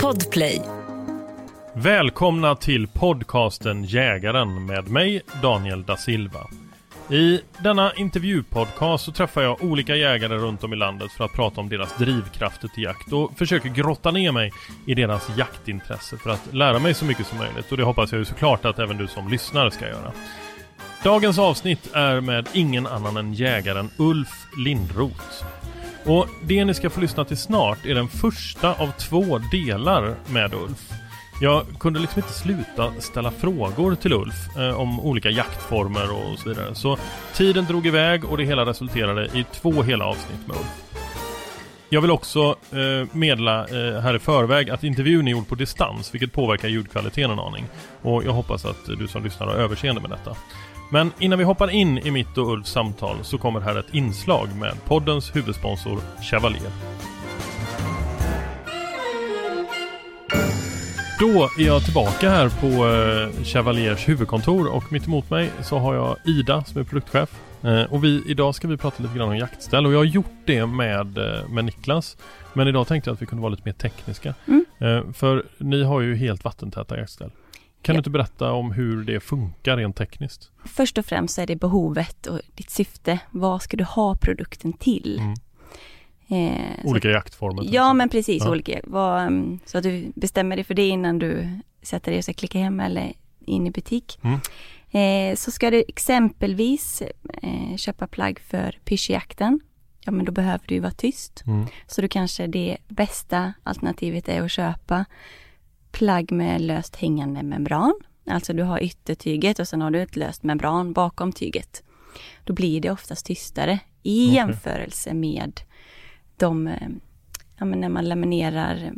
Podplay. Välkomna till podcasten Jägaren med mig, Daniel da Silva. I denna intervjupodcast så träffar jag olika jägare runt om i landet för att prata om deras drivkrafter till jakt och försöker grotta ner mig i deras jaktintresse för att lära mig så mycket som möjligt och det hoppas jag ju såklart att även du som lyssnare ska göra. Dagens avsnitt är med ingen annan än jägaren Ulf Lindroth. Och det ni ska få lyssna till snart är den första av två delar med Ulf. Jag kunde liksom inte sluta ställa frågor till Ulf eh, om olika jaktformer och så vidare. Så tiden drog iväg och det hela resulterade i två hela avsnitt med Ulf. Jag vill också eh, meddela eh, här i förväg att intervjun är gjord på distans, vilket påverkar ljudkvaliteten en aning. Och jag hoppas att du som lyssnar har överseende med detta. Men innan vi hoppar in i mitt och Ulfs samtal så kommer här ett inslag med poddens huvudsponsor Chevalier. Då är jag tillbaka här på eh, Chevaliers huvudkontor och mitt emot mig så har jag Ida som är produktchef. Eh, och vi, idag ska vi prata lite grann om jaktställ och jag har gjort det med, eh, med Niklas. Men idag tänkte jag att vi kunde vara lite mer tekniska. Mm. Eh, för ni har ju helt vattentäta jaktställ. Kan du inte berätta om hur det funkar rent tekniskt? Först och främst så är det behovet och ditt syfte. Vad ska du ha produkten till? Mm. Eh, Olika jaktformer? till Ja, men precis. Ja. Olika. Vad, mm, så att du bestämmer dig för det innan du sätter dig och ska klicka hem eller in i butik. Mm. Eh, så ska du exempelvis eh, köpa plagg för pyrschjakten. Ja, men då behöver du vara tyst. Mm. Så då kanske det bästa alternativet är att köpa plagg med löst hängande membran. Alltså du har yttertyget och sen har du ett löst membran bakom tyget. Då blir det oftast tystare i Okej. jämförelse med de, eh, ja, när man laminerar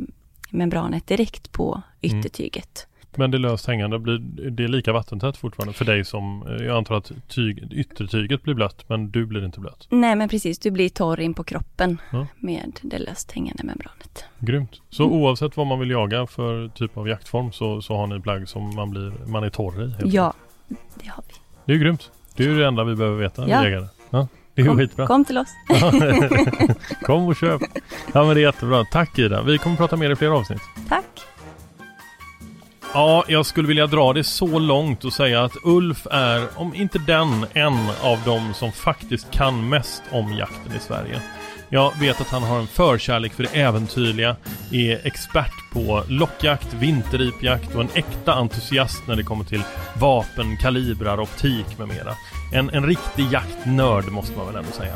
membranet direkt på Mm. yttertyget. Men det löst hängande, blir det är lika vattentätt fortfarande för dig som, eh, jag antar att tyg, yttertyget blir blött men du blir inte blöt. Nej men precis, du blir torr in på kroppen Ja. med det löst hängande membranet. Grymt. Så Mm. oavsett vad man vill jaga för typ av jaktform så, så har ni plagg som man, blir, man är torr i? Ja, det har vi. Det är ju grymt. Det är ju det enda vi behöver veta, Ja. jägare. Ja, det är Kom, skitbra. kom till oss. Kom och köp. Ja men det är jättebra. Tack Ida. Vi kommer prata mer i fler avsnitt. Tack. Ja, jag skulle vilja dra det så långt och säga att Ulf är, om inte den, en av de som faktiskt kan mest om jakten i Sverige. Jag vet att han har en förkärlek för det äventyrliga, är expert på lockjakt, vinterripjakt och en äkta entusiast när det kommer till vapen, kalibrar, optik med mera. En, en riktig jaktnörd måste man väl ändå säga.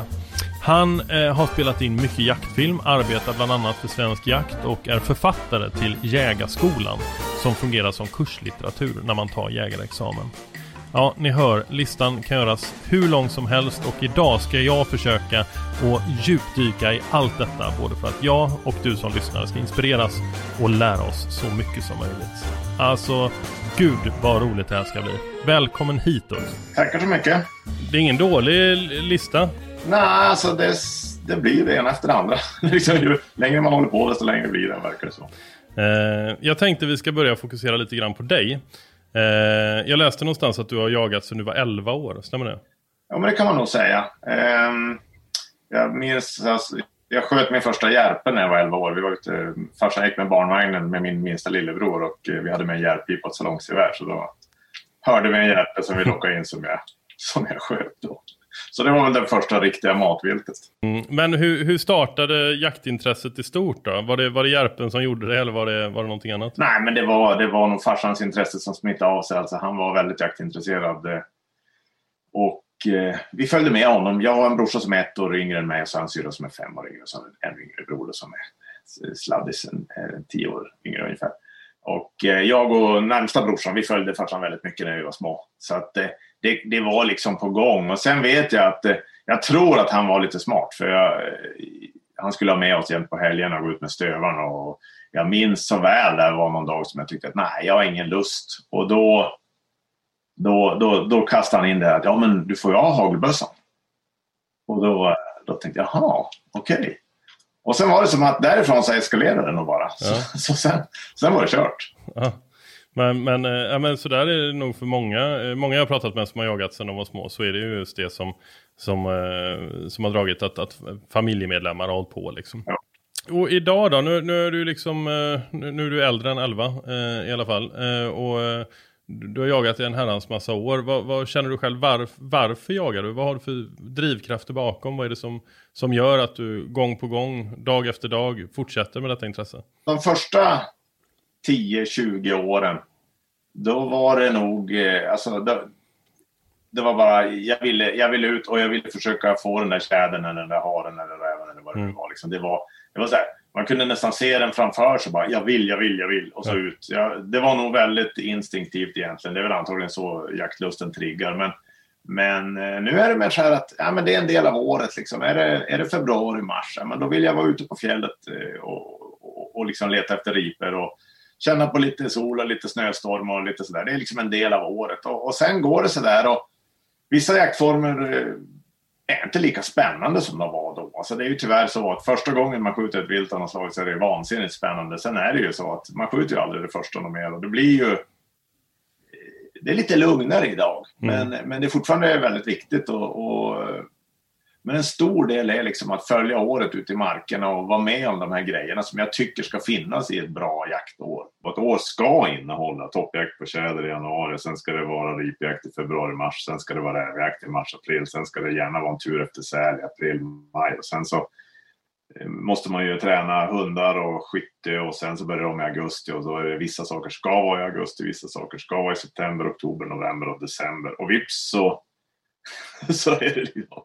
Han eh, har spelat in mycket jaktfilm, arbetar bland annat för Svensk Jakt och är författare till Jägarskolan som fungerar som kurslitteratur när man tar jägarexamen. Ja, ni hör, listan kan göras hur lång som helst och idag ska jag försöka att djupdyka i allt detta både för att jag och du som lyssnare ska inspireras och lära oss så mycket som möjligt. Alltså, gud vad roligt det här ska bli. Välkommen hit Ulf. Tackar så mycket. Det är ingen dålig lista. Nej, alltså det, det blir det ena efter det andra. liksom, ju längre man håller på desto längre blir det, verkar det så. Eh, jag tänkte vi ska börja fokusera lite grann på dig. Eh, jag läste någonstans att du har jagat sedan du var 11 år, stämmer det? Ja, men det kan man nog säga. Ehm, jag minns, alltså, jag sköt min första järpe när jag var 11 år. Vi var ute, farsan gick med barnvagnen med min minsta lillebror och eh, vi hade med en järppipa och ett salongsgevär. Så då hörde vi en järpe som vi lockade in som jag, som jag sköt då. Så det var väl det första riktiga matviltet. Mm. Men hur, hur startade jaktintresset i stort då? Var det, var det järpen som gjorde det eller var det, var det någonting annat? Nej, men det var, det var nog farsans intresse som smittade av sig. Alltså, han var väldigt jaktintresserad. Och eh, vi följde med honom. Jag har en brorsa som är ett år yngre än mig och så har en syrra som är fem år yngre och så har en yngre bror som är eh, sladdis, en, eh, tio år yngre ungefär. Och eh, jag och närmsta brorsan, vi följde farsan väldigt mycket när vi var små. Så att eh, det, det var liksom på gång. Och sen vet jag att eh, jag tror att han var lite smart. För jag, eh, han skulle ha med oss jämt på helgerna och gå ut med stövarna. Och jag minns så väl det var någon dag som jag tyckte att nej, jag har ingen lust. Och då, då, då, då kastade han in det här att ja, men du får ju ha hagelbössan. Och då, då tänkte jag, jaha, okej. Okay. Och sen var det som att därifrån så eskalerade det nog bara. Ja. Så, så sen, sen var det kört. Ja. Men, men, ja, men så där är det nog för många. Många jag har pratat med som har jagat sedan de var små så är det ju just det som, som, som har dragit att, att familjemedlemmar har hållit på liksom. Ja. Och idag då, nu, nu är du liksom, nu är du äldre än 11 i alla fall. Och du har jagat i en herrans massa år. Vad, vad känner du själv? Varf, varför jagar du? Vad har du för drivkrafter bakom? Vad är det som, som gör att du gång på gång, dag efter dag, fortsätter med detta intresse? De första 10-20 åren, då var det nog... Eh, alltså, då, det var bara, jag ville, jag ville ut och jag ville försöka få den där tjädern eller den där haren eller räven eller vad det mm. var. Liksom. Det var, det var så här, man kunde nästan se den framför sig bara, jag vill, jag vill, jag vill och så ja. ut. Ja, det var nog väldigt instinktivt egentligen. Det är väl antagligen så jaktlusten triggar. Men, men eh, nu är det mer så här att ja, men det är en del av året. Liksom. Är, det, är det februari, mars, ja, men då vill jag vara ute på fjället eh, och, och, och liksom leta efter riper och känna på lite sol och lite snöstorm och lite sådär. Det är liksom en del av året. Och, och sen går det sådär. Och vissa jaktformer eh, är inte lika spännande som de var då. Alltså det är ju tyvärr så att första gången man skjuter ett vilt av något slag så är det vansinnigt spännande. Sen är det ju så att man skjuter ju aldrig det första något mer och det blir ju det är lite lugnare idag. Mm. Men, men det är fortfarande väldigt viktigt och, och men en stor del är liksom att följa året ute i markerna och vara med om de här grejerna som jag tycker ska finnas i ett bra jaktår. Och ett år ska innehålla toppjakt på tjäder i januari, sen ska det vara ripjakt i februari-mars, sen ska det vara rävjakt i mars-april, sen ska det gärna vara en tur efter säl i april-maj och sen så eh, måste man ju träna hundar och skytte och sen så börjar de i augusti och då är det vissa saker ska vara i augusti, vissa saker ska vara i september, oktober, november och december. Och vips så så är det liksom.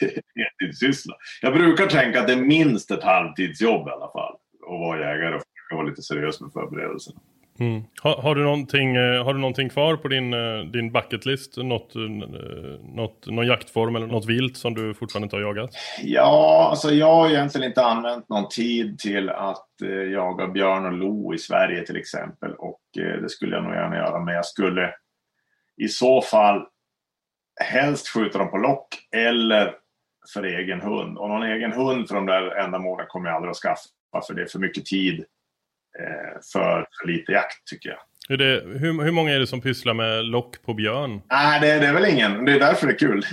Det är heltidssyssla. Jag brukar tänka att det är minst ett halvtidsjobb i alla fall. Att vara jägare och vara lite seriös med förberedelserna. Mm. Har, har, du någonting, eh, har du någonting kvar på din, eh, din bucketlist? Något, eh, något, någon jaktform eller något vilt som du fortfarande inte har jagat? Ja, alltså jag har egentligen inte använt någon tid till att jaga björn och lo i Sverige till exempel. Och det skulle jag nog gärna göra. Men jag skulle i så fall helst skjuta dem på lock eller för egen hund. Och någon egen hund för de där ändamålen kommer jag aldrig att skaffa för det är för mycket tid eh, för, för lite jakt tycker jag. Hur, det, hur, hur många är det som pysslar med lock på björn? Nej, det, det är väl ingen. Det är därför det är kul.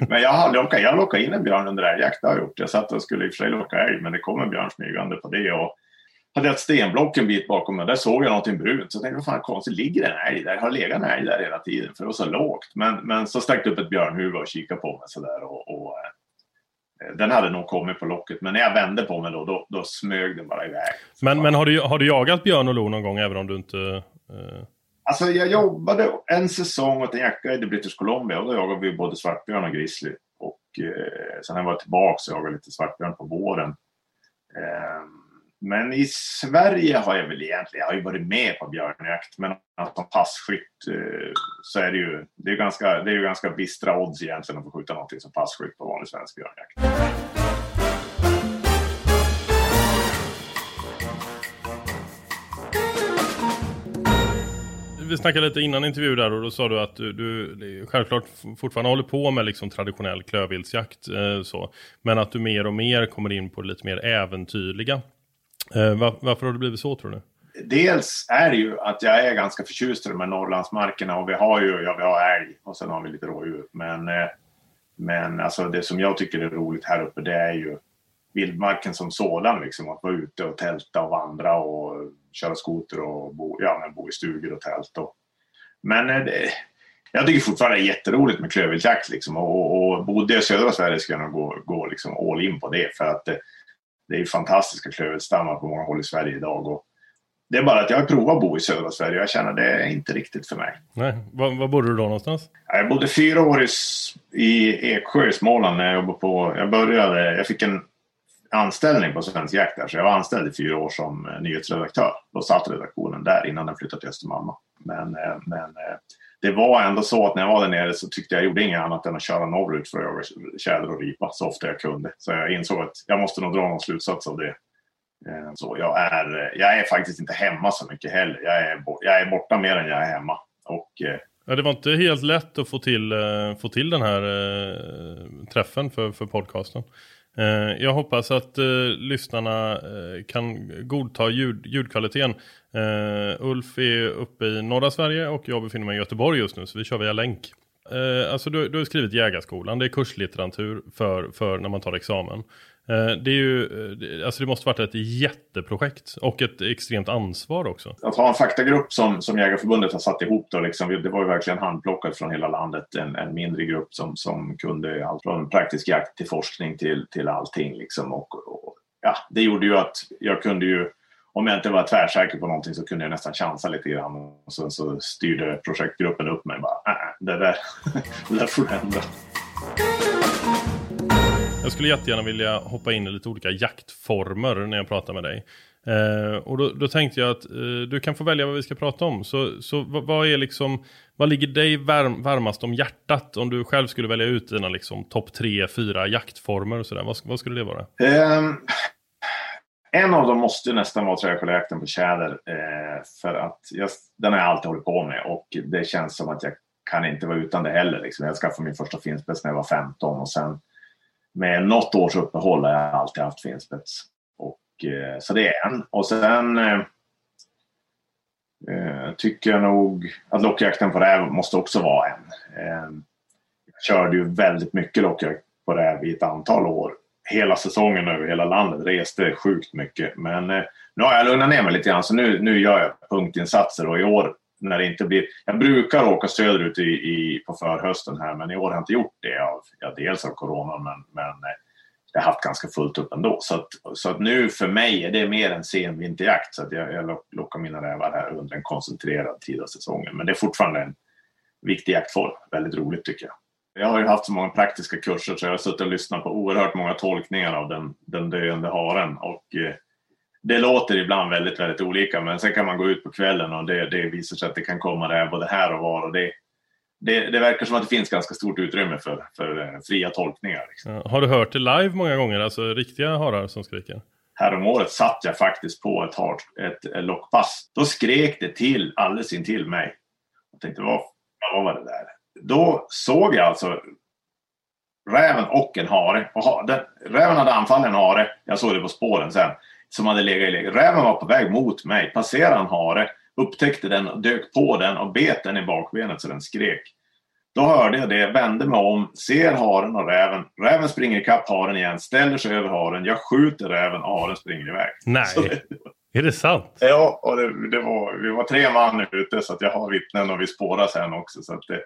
men jag har lockat, jag lockade in en björn under älgjakt, det har jag gjort. Jag satt och skulle i och för sig locka älg, men det kom en björn smygande på det. Och hade jag ett stenblock en bit bakom mig. Där såg jag någonting brunt. Så jag tänkte, vad fan konstigt, ligger en älg där? Jag har legat en älg där hela tiden, för det var så lågt. Men, men så sträckte upp ett björnhuvud och kikade på mig sådär. Och, och, eh, den hade nog kommit på locket, men när jag vände på mig då, då, då smög den bara iväg. Men, men har, du, har du jagat björn och lo någon gång, även om du inte... Eh... Alltså jag jobbade en säsong åt en jaktguide i British Columbia och då jagade vi både svartbjörn och grizzly. Och eh, sen när jag var tillbaka så jagade jag lite svartbjörn på våren. Eh, men i Sverige har jag väl egentligen, jag har ju varit med på björnjakt, men att som passkytt eh, så är det ju, det är ganska, det är ju ganska bistra odds egentligen att få skjuta någonting som passkytt på vanlig svensk björnjakt. vi snackade lite innan intervju där och då sa du att du, du självklart fortfarande håller på med liksom traditionell klövviltsjakt eh, så, men att du mer och mer kommer in på det lite mer äventyrliga. Eh, Var, varför har det blivit så tror du? Dels är det ju att jag är ganska förtjust i de här Norrlandsmarkerna och vi har ju, ja vi har älg och sen har vi lite rådjur. Men, eh, men alltså det som jag tycker är roligt här uppe det är ju vildmarken som sådan. Liksom, att vara ute och tälta och vandra och köra skoter och bo, ja, men bo i stugor och tält. Och, men eh, det, jag tycker fortfarande det är jätteroligt med klövviltjakt. Liksom, och, och, och bodde jag i södra Sverige skulle jag nog gå, gå liksom all in på det. För att det är fantastiska klöverstammar på många håll i Sverige idag. Och det är bara att jag har provat att bo i södra Sverige och jag känner att det är inte riktigt för mig. Nej, var, var bodde du då någonstans? Jag bodde fyra år i, i Eksjö i Småland när jag jobbade på... Jag började... Jag fick en anställning på Svensk Jakt där, så jag var anställd i fyra år som nyhetsredaktör. Då satt redaktionen där innan den flyttade till Östermalma. Men, eh, men eh, det var ändå så att när jag var där nere så tyckte jag jag gjorde inget annat än att köra norrut för att jaga tjäder och ripa så ofta jag kunde. Så jag insåg att jag måste nog dra någon slutsats av det. Eh, så jag är, jag är faktiskt inte hemma så mycket heller. Jag är, jag är borta mer än jag är hemma. Och, eh, ja, det var inte helt lätt att få till, eh, få till den här träffen för, för podcasten. Eh, jag hoppas att eh, lyssnarna eh, kan godta ljud, ljudkvaliteten. Eh, Ulf är uppe i norra Sverige och jag befinner mig i Göteborg just nu så vi kör via länk. Eh, alltså du, du har skrivit Jägarskolan, det är kurslitteratur för, för när man tar examen. Eh, det, är ju, eh, alltså det måste varit ett jätteprojekt och ett extremt ansvar också. Att ha en faktagrupp som, som Jägarförbundet har satt ihop då, liksom, det var ju verkligen handplockat från hela landet. En, en mindre grupp som, som kunde allt från praktisk jakt till forskning till, till allting. Liksom. Och, och, ja, det gjorde ju att jag kunde ju, om jag inte var tvärsäker på någonting så kunde jag nästan chansa lite grann. Och sen så styrde projektgruppen upp mig bara, äh, äh, det där, det där får du ändra. Jag skulle jättegärna vilja hoppa in i lite olika jaktformer när jag pratar med dig. Eh, och då, då, tänkte jag att eh, du kan få välja vad vi ska prata om. Så, så vad, är liksom, vad ligger dig varm, varmast om hjärtat om du själv skulle välja ut dina liksom, topp tre, fyra jaktformer och sådär? Vad, vad skulle det vara? Um, en av dem måste nästan vara träsköljakten på tjäder. Eh, för att jag, den har jag alltid hållit på med och det känns som att jag kan inte vara utan det heller. Liksom. Jag skaffade min första finspets när jag var 15 och sen med något års uppehåll har jag alltid haft finspets. Och, eh, så det är en. Och sen eh, eh, tycker jag nog att lockjakten på räv måste också vara en. Eh, jag körde ju väldigt mycket lockjakt på räv i ett antal år. Hela säsongen över hela landet. Reste sjukt mycket. Men eh, nu har jag lugnat ner mig lite grann så nu, nu gör jag punktinsatser och i år när det inte blir... Jag brukar åka söderut i, i, på förhösten här men i år har jag inte gjort det. Av, ja, dels av corona men, men eh, jag har haft ganska fullt upp ändå. Så, att, så att nu för mig är det mer en sen vinterjakt. Så att jag, jag lockar mina rävar här under en koncentrerad tid av säsongen. Men det är fortfarande en viktig jaktform. Väldigt roligt tycker jag. Jag har ju haft så många praktiska kurser så jag har suttit och lyssnat på oerhört många tolkningar av den, den döende haren. Och, eh, det låter ibland väldigt, väldigt olika men sen kan man gå ut på kvällen och det, det visar sig att det kan komma där både här och var. Och det, det, det verkar som att det finns ganska stort utrymme för, för eh, fria tolkningar. Liksom. Har du hört det live många gånger, alltså riktiga harar som skriker? Häromåret satt jag faktiskt på ett, hard, ett, lockpass. Då skrek det till alldeles intill mig. Jag tänkte, vad, vad var det där? Då såg jag alltså räven och en hare. Och den, räven hade anfallit en hare. Jag såg det på spåren sen som hade legat i läge. Räven var på väg mot mig, passerade en hare, upptäckte den, och dök på den och bet den i bakbenet så den skrek. Då hörde jag det, vände mig om, ser haren och räven. Räven springer ikapp haren igen, ställer sig över haren. Jag skjuter räven och haren springer iväg. Nej, det, är det sant? Ja, och det, det, var, vi var tre man ute så att jag har vittnen och vi spårar sen också. Så, att det,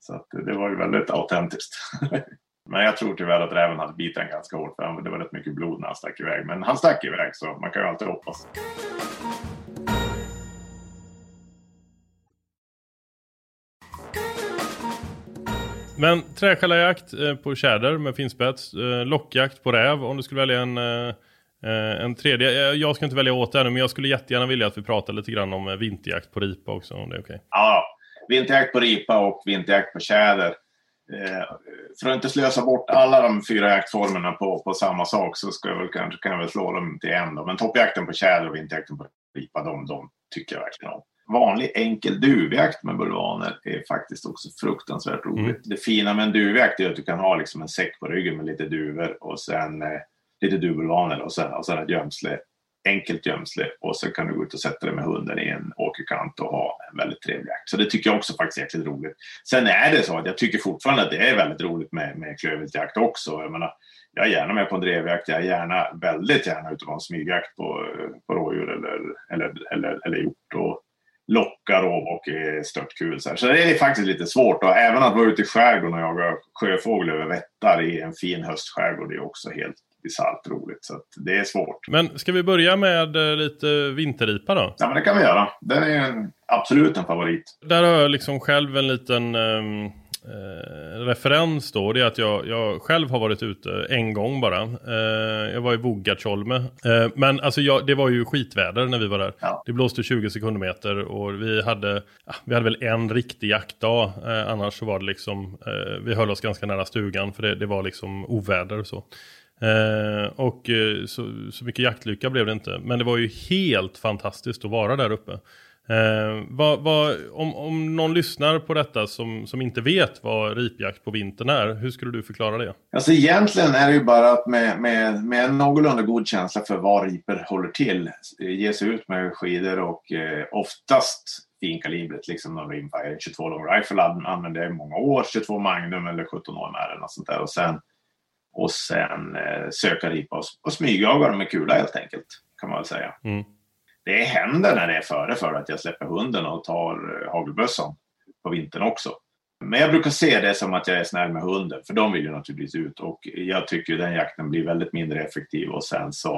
så att det var ju väldigt autentiskt. Men jag tror tyvärr att räven hade bitit ganska hårt för det var rätt mycket blod när han stack iväg. Men han stack iväg så man kan ju alltid hoppas. Men träskällajakt eh, på tjäder med finspets, eh, lockjakt på räv om du skulle välja en, eh, en tredje. Jag ska inte välja åt det men jag skulle jättegärna vilja att vi pratar lite grann om vinterjakt på ripa också om det är okej. Okay. Ja, vinterjakt på ripa och vinterjakt på tjäder. Eh, för att inte slösa bort alla de fyra jaktformerna på, på samma sak så ska jag väl, kanske kan jag väl slå dem till en. Då. Men toppjakten på tjäder och vinterjakten på ripa, de, de tycker jag verkligen om. Vanlig enkel duvjakt med bulvaner är faktiskt också fruktansvärt roligt. Mm. Det fina med en duvjakt är att du kan ha liksom en säck på ryggen med lite duvor och sen eh, lite duvbulvaner och sen, och sen ett gömsle enkelt gömsle och så kan du gå ut och sätta dig med hunden i en åkerkant och ha en väldigt trevlig jakt. Så det tycker jag också faktiskt är jäkligt roligt. Sen är det så att jag tycker fortfarande att det är väldigt roligt med, med klövviltjakt också. Jag menar, jag är gärna med på en drevjakt, jag är gärna, väldigt gärna ute på en smygjakt på, på rådjur eller, eller, eller, eller hjort och locka och är störtkul. Så, så det är faktiskt lite svårt och även att vara ute i skärgården och jaga sjöfågel över vättar i en fin höstskärgård är också helt bisarrt roligt. Så det är svårt. Men ska vi börja med eh, lite vinterripa då? Ja, men det kan vi göra. Den är en, absolut en favorit. Där har jag liksom själv en liten um eh, referens då, det är att jag, jag själv har varit ute en gång bara. Eh, jag var i Vugatjolme. Eh, men alltså jag, det var ju skitväder när vi var där. Ja. Det blåste 20 sekundmeter och vi hade, ja, vi hade väl en riktig jaktdag. Eh, annars så var det liksom, eh, vi höll oss ganska nära stugan för det, det var liksom oväder och så. Eh, och eh, så, så mycket jaktlycka blev det inte. Men det var ju helt fantastiskt att vara där uppe. Eh, vad, vad, om, om någon lyssnar på detta som, som inte vet vad ripjakt på vintern är, hur skulle du förklara det? Alltså egentligen är det ju bara att med, med, med en någorlunda god känsla för var riper håller till, eh, ge sig ut med skidor och eh, oftast finkalibret, liksom någon rimfire. 22 long rifle använde jag i många år, 22 Magnum eller 17 år med eller något sånt där. Och sen, och sen eh, söka ripa och, och smygjaga med kula helt enkelt, kan man väl säga. Mm. Det händer när det är före för att jag släpper hunden och tar eh, hagelbössan på vintern också. Men jag brukar se det som att jag är snäll med hunden, för de vill ju naturligtvis ut. Och jag tycker den jakten blir väldigt mindre effektiv och sen så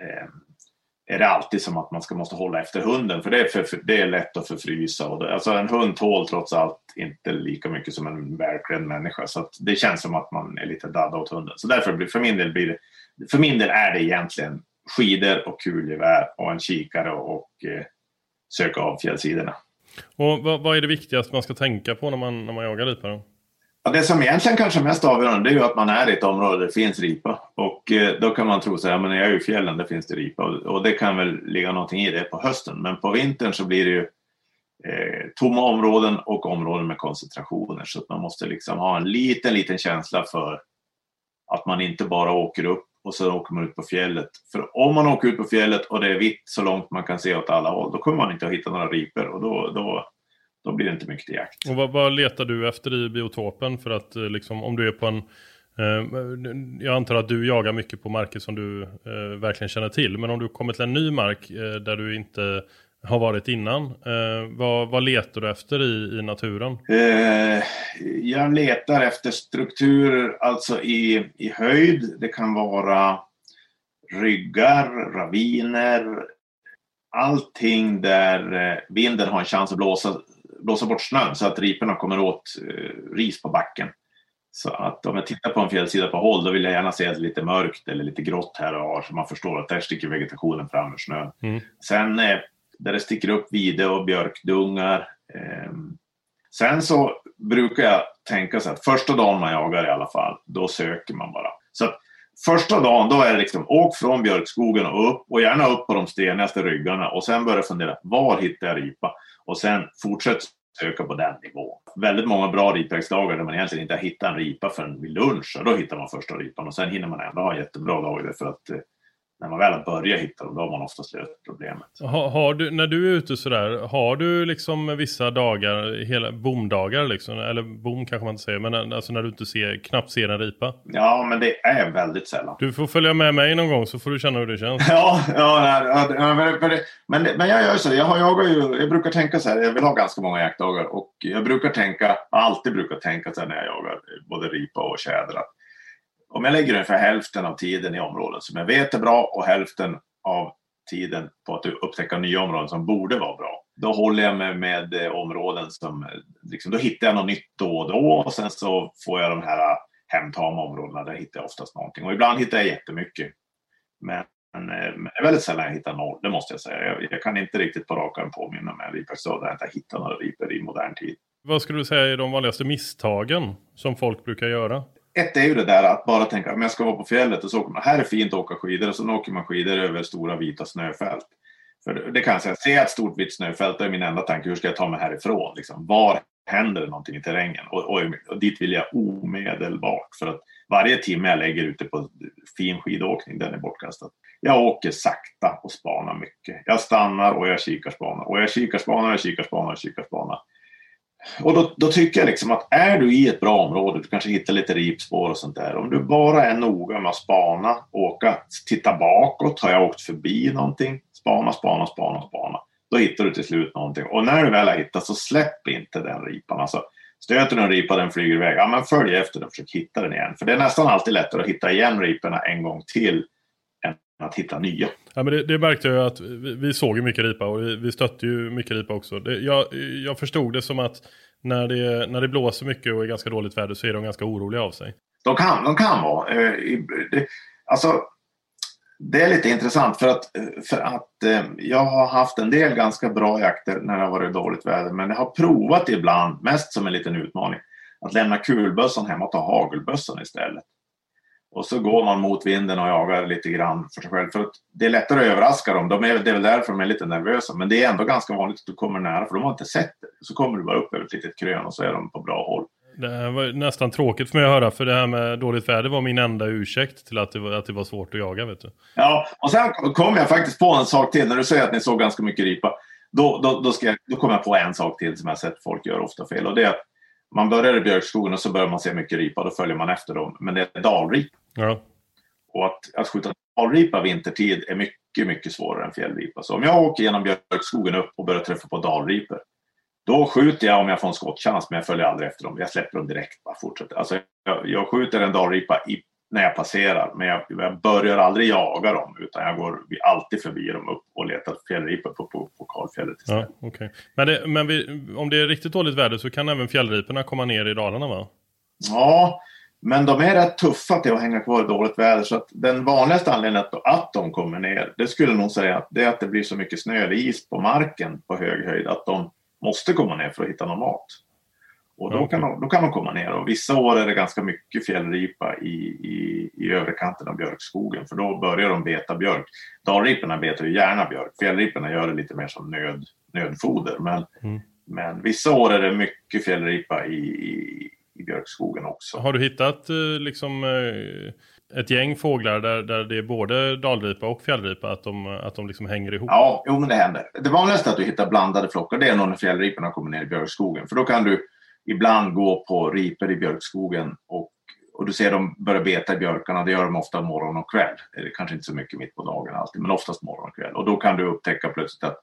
eh, är det alltid som att man ska måste hålla efter hunden, för det är, för, för det är lätt att förfrysa. Och det, alltså en hund tål trots allt inte lika mycket som en välklädd människa, så att det känns som att man är lite dadda åt hunden. Så därför, blir, för min del blir det, för min del är det egentligen skidor och kulgevär och en kikare och, och eh, söka av fjällsidorna. Och vad, vad, är det viktigaste man ska tänka på när man, när man jagar ripa? Då? Ja, det som egentligen kanske är mest avgörande det är ju att man är i ett område där det finns ripa. Och eh, då kan man tro så här, men jag är ju i fjällen, där finns det ripa. Och, och, det kan väl ligga någonting i det på hösten. Men på vintern så blir det ju eh, tomma områden och områden med koncentrationer. Så att man måste liksom ha en liten, liten känsla för att man inte bara åker upp och så åker man ut på fjället. För om man åker ut på fjället och det är vitt så långt man kan se åt alla håll, då kommer man inte att hitta några ripor och då, då, då blir det inte mycket till jakt. Och vad, vad letar du efter i biotopen för att eh, liksom, om du är på en eh, jag antar att du jagar mycket på marker som du eh, verkligen känner till. Men om du kommer till en ny mark eh, där du inte har varit innan. Eh, vad, vad letar du efter i, i naturen? Eh, jag letar efter strukturer, alltså i, i höjd. Det kan vara ryggar, raviner, allting där vinden har en chans att blåsa, blåsa bort snön så att riporna kommer åt eh, ris på backen. Så att om jag tittar på en fjällsida på håll då vill jag gärna se att det är lite mörkt eller lite grått här och var så man förstår att där sticker vegetationen fram ur snön. Mm. Sen eh, där det sticker upp vide och björkdungar. Ehm, sen så brukar jag tänka så att första dagen man jagar i alla fall, då söker man bara. Så att första dagen då är det liksom åk från björkskogen och upp och gärna upp på de stenigaste ryggarna och sen börja fundera var hittar jag ripa? Och sen fortsätt söka på den nivån. Väldigt många bra ripjaktsdagar där man egentligen inte har hittat en ripa förrän vid lunch och då hittar man första ripan och sen hinner man ändå ha en jättebra dag för att eh, när man väl börjar hitta dem, då har man oftast löst problemet. Har, har, du, när du är ute sådär, har du liksom vissa dagar, hela bomdagar liksom? Eller bom kanske man inte säger, men alltså när du inte ser, knappt ser en ripa? Ja, men det är väldigt sällan. Du får följa med mig någon gång så får du känna hur det känns. ja, ja, nej, men, men, men jag gör så. Jag, har, jag, ju, jag brukar tänka så här, jag vill ha ganska många jaktdagar och jag brukar tänka, alltid brukar tänka så här när jag jagar både ripa och tjäder om jag lägger ungefär hälften av tiden i områden som jag vet är bra och hälften av tiden på att upptäcka nya områden som borde vara bra. Då håller jag mig med eh, områden som, eh, liksom, då hittar jag något nytt då och då och sen så får jag de här eh, hemtama områdena, där hittar jag oftast någonting. Och ibland hittar jag jättemycket. Men, men det är väldigt sällan jag hittar noll, det måste jag säga. Jag, jag kan inte riktigt på rak arm påminna mig en ripjaktsdag där jag inte hittat några ripor i modern tid. Vad skulle du säga är de vanligaste misstagen som folk brukar göra? Ett är ju det där att bara tänka om jag ska vara på fjället och så åker man, här är fint att åka skidor och så åker man skidor över stora vita snöfält. För det kan jag säga, ser jag ett stort vitt snöfält då är min enda tanke hur ska jag ta mig härifrån? Liksom, var händer det någonting i terrängen? Och, och, och, dit vill jag omedelbart för att varje timme jag lägger ute på fin skidåkning den är bortkastad. Jag åker sakta och spanar mycket. Jag stannar och jag kikar spanar och jag kikar spanar, jag kikar spanar, kikarspanar. kikar spanar. Och då, då, tycker jag liksom att är du i ett bra område, du kanske hittar lite ripspår och sånt där. Om du bara är noga med att spana, åka, titta bakåt. Har jag åkt förbi någonting? Spana, spana, spana, spana. Då hittar du till slut någonting. Och när du väl har hittat så släpp inte den ripan. Alltså, stöter du en ripa den flyger iväg, ja men följ efter den och försök hitta den igen. För det är nästan alltid lättare att hitta igen riporna en gång till att hitta nya. Ja, men det, det märkte jag att vi, vi såg ju mycket ripa och vi, vi stötte ju mycket ripa också. Det, jag, jag förstod det som att när det, när det blåser mycket och är ganska dåligt väder så är de ganska oroliga av sig. De kan, de kan vara. Eh, alltså, det är lite intressant för att, för att eh, jag har haft en del ganska bra jakter när det har varit dåligt väder. Men jag har provat ibland, mest som en liten utmaning, att lämna kulbössan hemma och ta hagelbössan istället. Och så går man mot vinden och jagar lite grann för sig själv. För att det är lättare att överraska dem. De är, det är väl därför de är lite nervösa. Men det är ändå ganska vanligt att du kommer nära för de har inte sett det. Så kommer du bara upp över ett litet krön och så är de på bra håll. Det var nästan tråkigt för mig att höra. För det här med dåligt väder var min enda ursäkt till att det var, att det var svårt att jaga. Vet du. Ja, och sen kom jag faktiskt på en sak till. När du säger att ni såg ganska mycket ripa. Då, då, då, ska jag, då kom jag på en sak till som jag sett folk gör ofta fel. Och det är att man börjar i björkskogen och så börjar man se mycket ripa. Då följer man efter dem. Men det är dalrip. Ja. Och att, att skjuta dalripa vintertid är mycket, mycket svårare än fjällripa. Så om jag åker genom björkskogen upp och börjar träffa på dalripor. Då skjuter jag om jag får en skottchans, men jag följer aldrig efter dem. Jag släpper dem direkt. Bara fortsätter. Alltså, jag, jag skjuter en dalripa i, när jag passerar, men jag, jag, börjar aldrig jaga dem. Utan jag går alltid förbi dem upp och letar fjällripor på, på, på kalfjället istället. Ja, okay. Men, det, men vi, om det är riktigt dåligt väder så kan även fjällriporna komma ner i Dalarna va? Ja, men de är rätt tuffa till att hänga kvar i dåligt väder. Så att den vanligaste anledningen att, att de kommer ner, det skulle nog säga att det är att det blir så mycket snö eller is på marken på hög höjd att de måste komma ner för att hitta någon mat. Och då, kan de, då kan de komma ner och vissa år är det ganska mycket fjällripa i, i, i övre kanten av björkskogen för då börjar de beta björk. Dalriporna betar ju gärna björk, fjällriporna gör det lite mer som nöd, nödfoder. Men, mm. men vissa år är det mycket fjällripa i, i, i björkskogen också. Har du hittat eh, liksom eh, ett gäng fåglar där, där det är både dalripa och fjällripa, att de, att de liksom hänger ihop? Ja, jo, men det händer. Det vanligaste är att du hittar blandade flockar, det är nog när fjällriporna kommer ner i björkskogen. För då kan du ibland gå på ripor i björkskogen och, och du ser dem börja beta i björkarna. Det gör de ofta morgon och kväll. Det kanske inte så mycket mitt på dagen alltid, men oftast morgon och kväll. Och då kan du upptäcka plötsligt att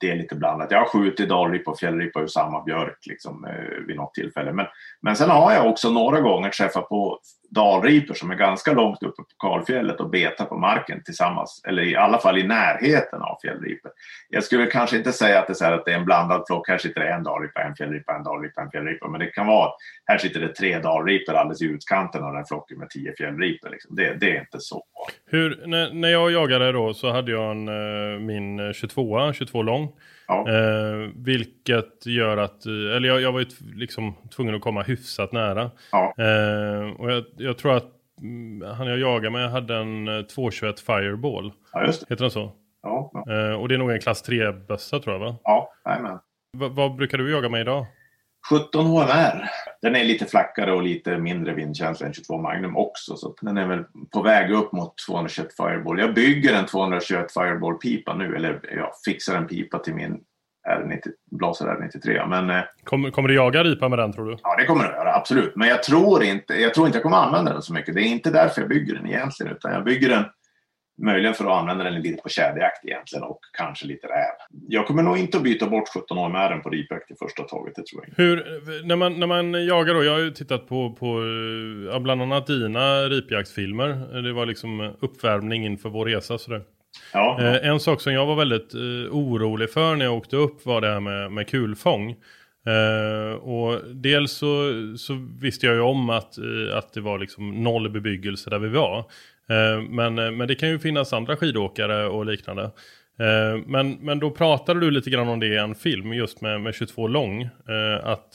det är lite blandat. Jag har skjutit dalripa och fjällripa ur samma björk liksom, eh, vid något tillfälle. Men, men sen har jag också några gånger träffat på dalripor som är ganska långt uppe på kalfjället och betar på marken tillsammans, eller i alla fall i närheten av fjällripor. Jag skulle kanske inte säga att det, är, så att det är en blandad flock. Här sitter det en dalripa, en fjällripa, en dalripa, en fjällripa. Men det kan vara här sitter det tre dalripor alldeles i utkanten av den flocken med tio fjällripor. Liksom. Det, det, är inte så. Hur, när, när jag jagade då så hade jag en, eh, min eh, 22 22 lång. Ja. Eh, vilket gör att, eh, eller jag, jag var ju liksom tvungen att komma hyfsat nära. Ja. Eh, och jag, jag, tror att mm, han jag jagade med hade en 221 eh, Fireball. Ja, just det. Heter den så? Ja. Eh, och det är nog en klass 3-bössa tror jag va? Ja, jajamän. vad brukar du jaga med idag? 17 HMR. Den är lite flackare och lite mindre vindkänslig än 22 Magnum också. Så den är väl på väg upp mot 221 Fireball. Jag bygger en 221 Fireball-pipa nu, eller jag fixar en pipa till min R90, Blaser R93. Men, eh, kommer, kommer du jaga ripa med den tror du? Ja, det kommer jag göra, absolut. Men jag tror inte jag, tror inte jag kommer använda den så mycket. Det är inte därför jag bygger den egentligen, utan jag bygger den Möjligen för att använda den lite på tjäderjakt egentligen och kanske lite räv. Jag kommer nog inte att byta bort 17 år med den på ripjakt i första taget, det tror jag Hur, när man, när man jagar då, jag har ju tittat på, på bland annat dina ripjaktsfilmer. Det var liksom uppvärmning inför vår resa sådär. Ja. Eh, en sak som jag var väldigt eh, orolig för när jag åkte upp var det här med, med kulfång. Uh, och dels så, så, visste jag ju om att, uh, att det var liksom noll bebyggelse där vi var. Eh, men, eh, men det kan ju finnas andra skidåkare och liknande. Eh, men, men då pratade du lite grann om det i en film just med, med 22 lång. att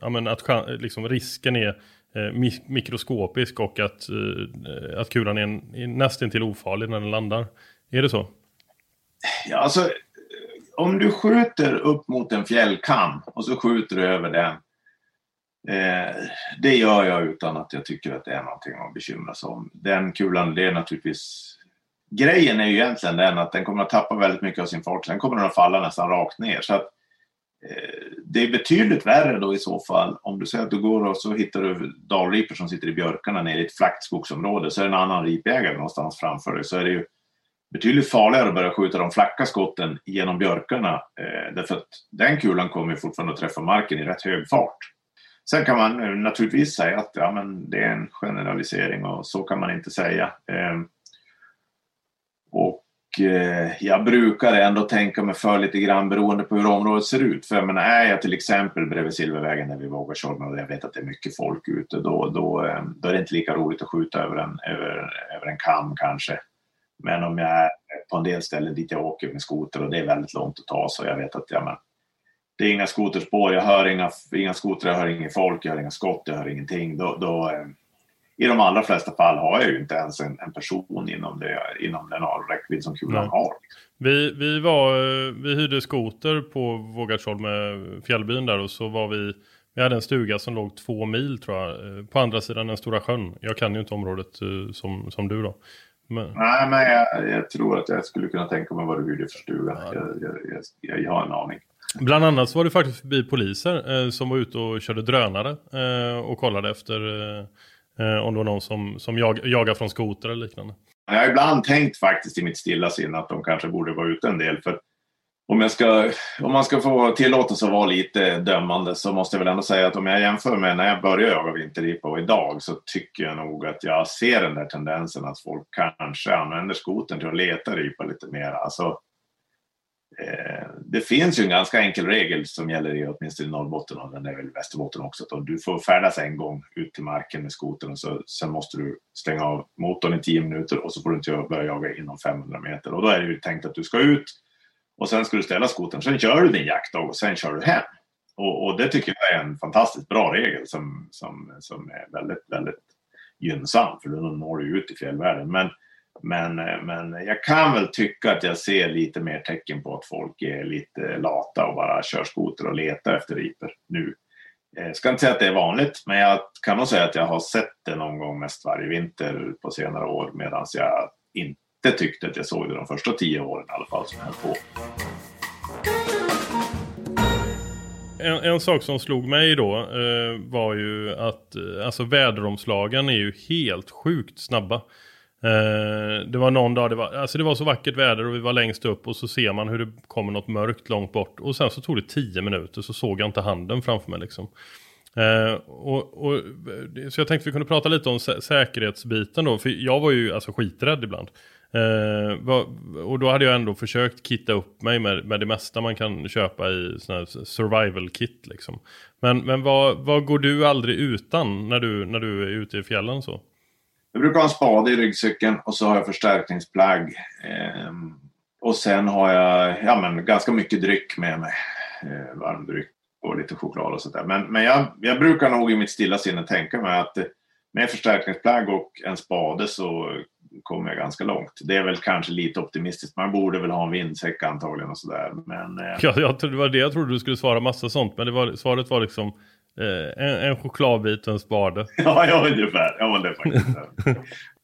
ja, men att liksom risken är mikroskopisk och att, att kulan är, är nästintill ofarlig när den landar. Är det så? Ja, alltså om du skjuter upp mot en fjällkam och så skjuter du över den. Eh, det gör jag utan att jag tycker att det är någonting att bekymra sig om. Den kulan, det är naturligtvis... Grejen är ju egentligen den att den kommer att tappa väldigt mycket av sin fart. Sen kommer den att falla nästan rakt ner. Så att, eh, det är betydligt värre då i så fall om du säger att du går och så hittar du dalripor som sitter i björkarna nere i ett flackt skogsområde. Så är det en annan ripjägare någonstans framför dig. Så är det ju betydligt farligare att börja skjuta de flacka skotten genom björkarna. Eh, därför att den kulan kommer fortfarande att träffa marken i rätt hög fart. Sen kan man eh, naturligtvis säga att ja, men det är en generalisering och så kan man inte säga. Eh, och eh, jag brukar ändå tänka mig för lite grann beroende på hur området ser ut. För jag menar, är jag till exempel bredvid Silvervägen där vi vågar köra och jag vet att det är mycket folk ute, då, då, då är det inte lika roligt att skjuta över en, över, över en kam kanske. Men om jag är på en del ställen dit jag åker med skoter och det är väldigt långt att ta så jag vet att ja, men, det är inga skoterspår, jag hör inga, inga skotrar, jag hör inget folk, jag hör inga skott, jag hör ingenting. Då, då, eh, I de allra flesta fall har jag ju inte ens en, en person inom, det, inom den räckvidd som kulan har. Vi, vi, var, vi hyrde skoter på Vågatsholm med fjällbyn där och så var vi vi hade en stuga som låg två mil tror jag, eh, på andra sidan den stora sjön. Jag kan ju inte området eh, som, som du då. Men... Nej, men jag, jag, tror att jag skulle kunna tänka mig vad du hyrde för stuga. Ja. Jag, jag, jag, har en aning. Bland annat så var det faktiskt förbi poliser eh, som var ute och körde drönare eh, och kollade efter eh, eh, om det var någon som, som jag, jagar från skoter eller liknande. Jag har ibland tänkt faktiskt i mitt stilla sinne att de kanske borde vara ute en del. För om, jag ska, om man ska få tillåtelse att vara lite dömande så måste jag väl ändå säga att om jag jämför med när jag började jaga vinterripa och idag så tycker jag nog att jag ser den där tendensen att folk kanske använder skoten till att leta ripa lite mer. Alltså, Eh, det finns ju en ganska enkel regel som gäller i åtminstone i Norrbotten och den är väl i Västerbotten också. Att du får färdas en gång ut till marken med skotern och så, sen måste du stänga av motorn i tio minuter och så får du inte börja jaga inom 500 meter. Och då är det ju tänkt att du ska ut och sen ska du ställa skotern. Sen kör du din jaktdag och sen kör du hem. Och, och, det tycker jag är en fantastiskt bra regel som, som, som är väldigt, väldigt gynnsam. För då når du ut i fjällvärlden. Men, men, eh, men jag kan väl tycka att jag ser lite mer tecken på att folk är lite lata och bara kör skoter och letar efter riper nu. Jag ska inte säga att det är vanligt, men jag kan nog säga att jag har sett det någon gång mest varje vinter på senare år medan jag inte inte tyckte att jag såg det de första tio åren i alla fall som jag höll på. En, en, sak som slog mig då eh, var ju att eh, alltså väderomslagen är ju helt sjukt snabba. Eh, det var någon dag, det var, alltså det var så vackert väder och vi var längst upp och så ser man hur det kommer något mörkt långt bort. Och sen så tog det tio minuter så såg jag inte handen framför mig liksom. Eh, och, och, eh, så jag tänkte vi kunde prata lite om sä säkerhetsbiten då. För jag var ju alltså skiträdd ibland. Och då hade jag ändå försökt kitta upp mig med, med det mesta man kan köpa i såna survival kit liksom. Men, men vad, vad går du aldrig utan när du, när du är ute i fjällen så? Jag brukar ha en spade i ryggsäcken och så har jag förstärkningsplagg. Eh, och sen har jag ja, men, ganska mycket dryck med mig. Eh, varm dryck och lite choklad och sådär. Men, men jag, jag brukar nog i mitt stilla sinne tänka mig att med förstärkningsplagg och en spade så kommer jag ganska långt. Det är väl kanske lite optimistiskt. Man borde väl ha en vindsäck antagligen och sådär. Men, eh... ja, jag, det var det jag trodde du skulle svara massa sånt. Men det var, svaret var liksom eh, en, en chokladbit och en spade. ja, ja, ungefär. Ja, det faktiskt.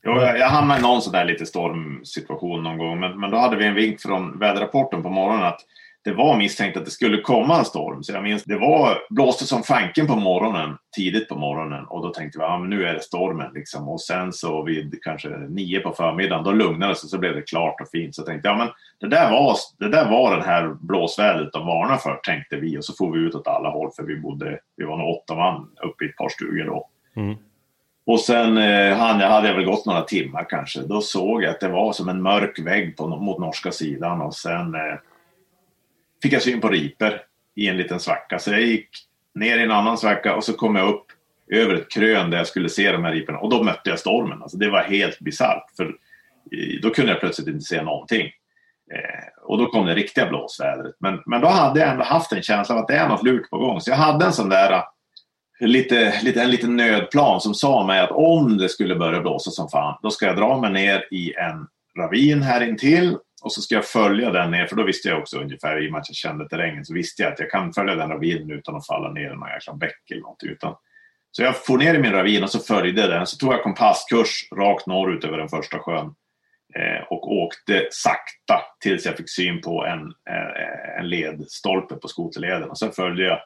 jag, jag hamnade i någon sån där lite stormsituation någon gång. Men, men då hade vi en vink från väderrapporten på morgonen att det var misstänkt att det skulle komma en storm. Så jag minns, det var, blåste som fanken på morgonen, tidigt på morgonen. Och då tänkte vi, ja men nu är det stormen liksom. Och sen så vid kanske nio på förmiddagen, då lugnade det sig så blev det klart och fint. Så jag tänkte, ja men det där var, det där var den här blåsvädret de varnade för, tänkte vi. Och så får vi ut åt alla håll, för vi bodde, vi var nog åtta man uppe i ett par stugor då. Mm. Och sen eh, hade jag väl gått några timmar kanske. Då såg jag att det var som en mörk vägg på, mot norska sidan. Och sen eh, fick jag syn på riper i en liten svacka. Så jag gick ner i en annan svacka och så kom jag upp över ett krön där jag skulle se de här riporna. Och då mötte jag stormen. Alltså det var helt bisarrt. För eh, då kunde jag plötsligt inte se någonting. Eh, och då kom det riktiga blåsvädret. Men, men då hade jag ändå haft en känsla av att det är något lurt på gång. Så jag hade en sån där eh, lite, lite, en liten nödplan som sa mig att om det skulle börja blåsa som fan, då ska jag dra mig ner i en ravin här intill och så ska jag följa den ner, för då visste jag också ungefär, i och med att jag kände terrängen, så visste jag att jag kan följa den ravinen utan att falla ner i någon jäkla bäck eller något. Utan, så jag for ner i min ravin och så följde den. Så tog jag kompasskurs rakt norrut över den första sjön. Eh, och åkte sakta tills jag fick syn på en, eh, en ledstolpe på skoterleden. Och sen följde jag